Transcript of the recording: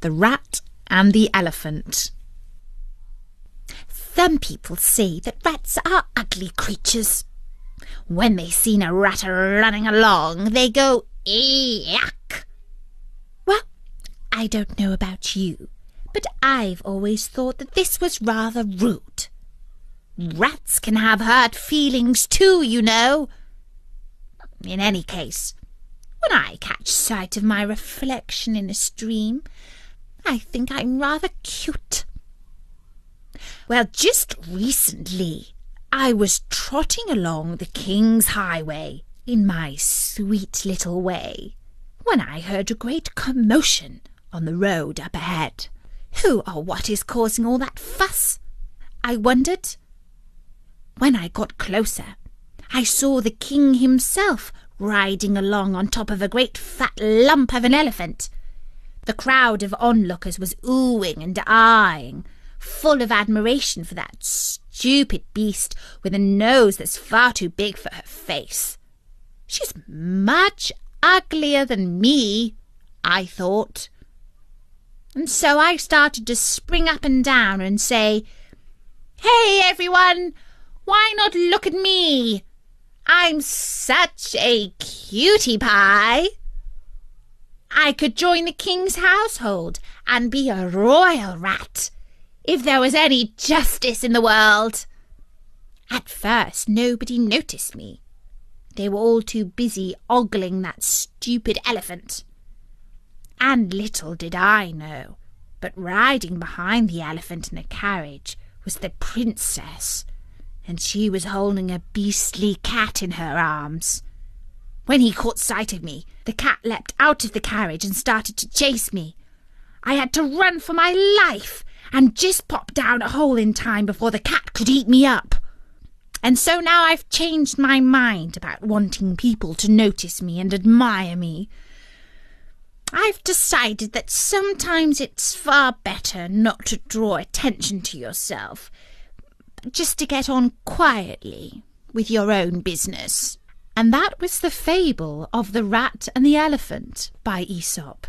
The Rat and the Elephant. Some people say that rats are ugly creatures. When they see a rat running along, they go, yuck. Well, I don't know about you, but I've always thought that this was rather rude. Rats can have hurt feelings too, you know. In any case, when I catch sight of my reflection in a stream, I think I'm rather cute. Well, just recently I was trotting along the King's Highway in my sweet little way when I heard a great commotion on the road up ahead. Who or what is causing all that fuss? I wondered. When I got closer, I saw the king himself riding along on top of a great fat lump of an elephant. The crowd of onlookers was oohing and eyeing, full of admiration for that stupid beast with a nose that's far too big for her face. She's much uglier than me, I thought. And so I started to spring up and down and say, Hey, everyone! Why not look at me? I'm such a cutie pie. I could join the king's household and be a royal rat if there was any justice in the world. At first, nobody noticed me. They were all too busy ogling that stupid elephant. And little did I know, but riding behind the elephant in a carriage was the princess and she was holding a beastly cat in her arms. When he caught sight of me, the cat leapt out of the carriage and started to chase me. I had to run for my life and just pop down a hole in time before the cat could eat me up. And so now I've changed my mind about wanting people to notice me and admire me. I've decided that sometimes it's far better not to draw attention to yourself just to get on quietly with your own business. And that was the fable of the rat and the elephant by Aesop.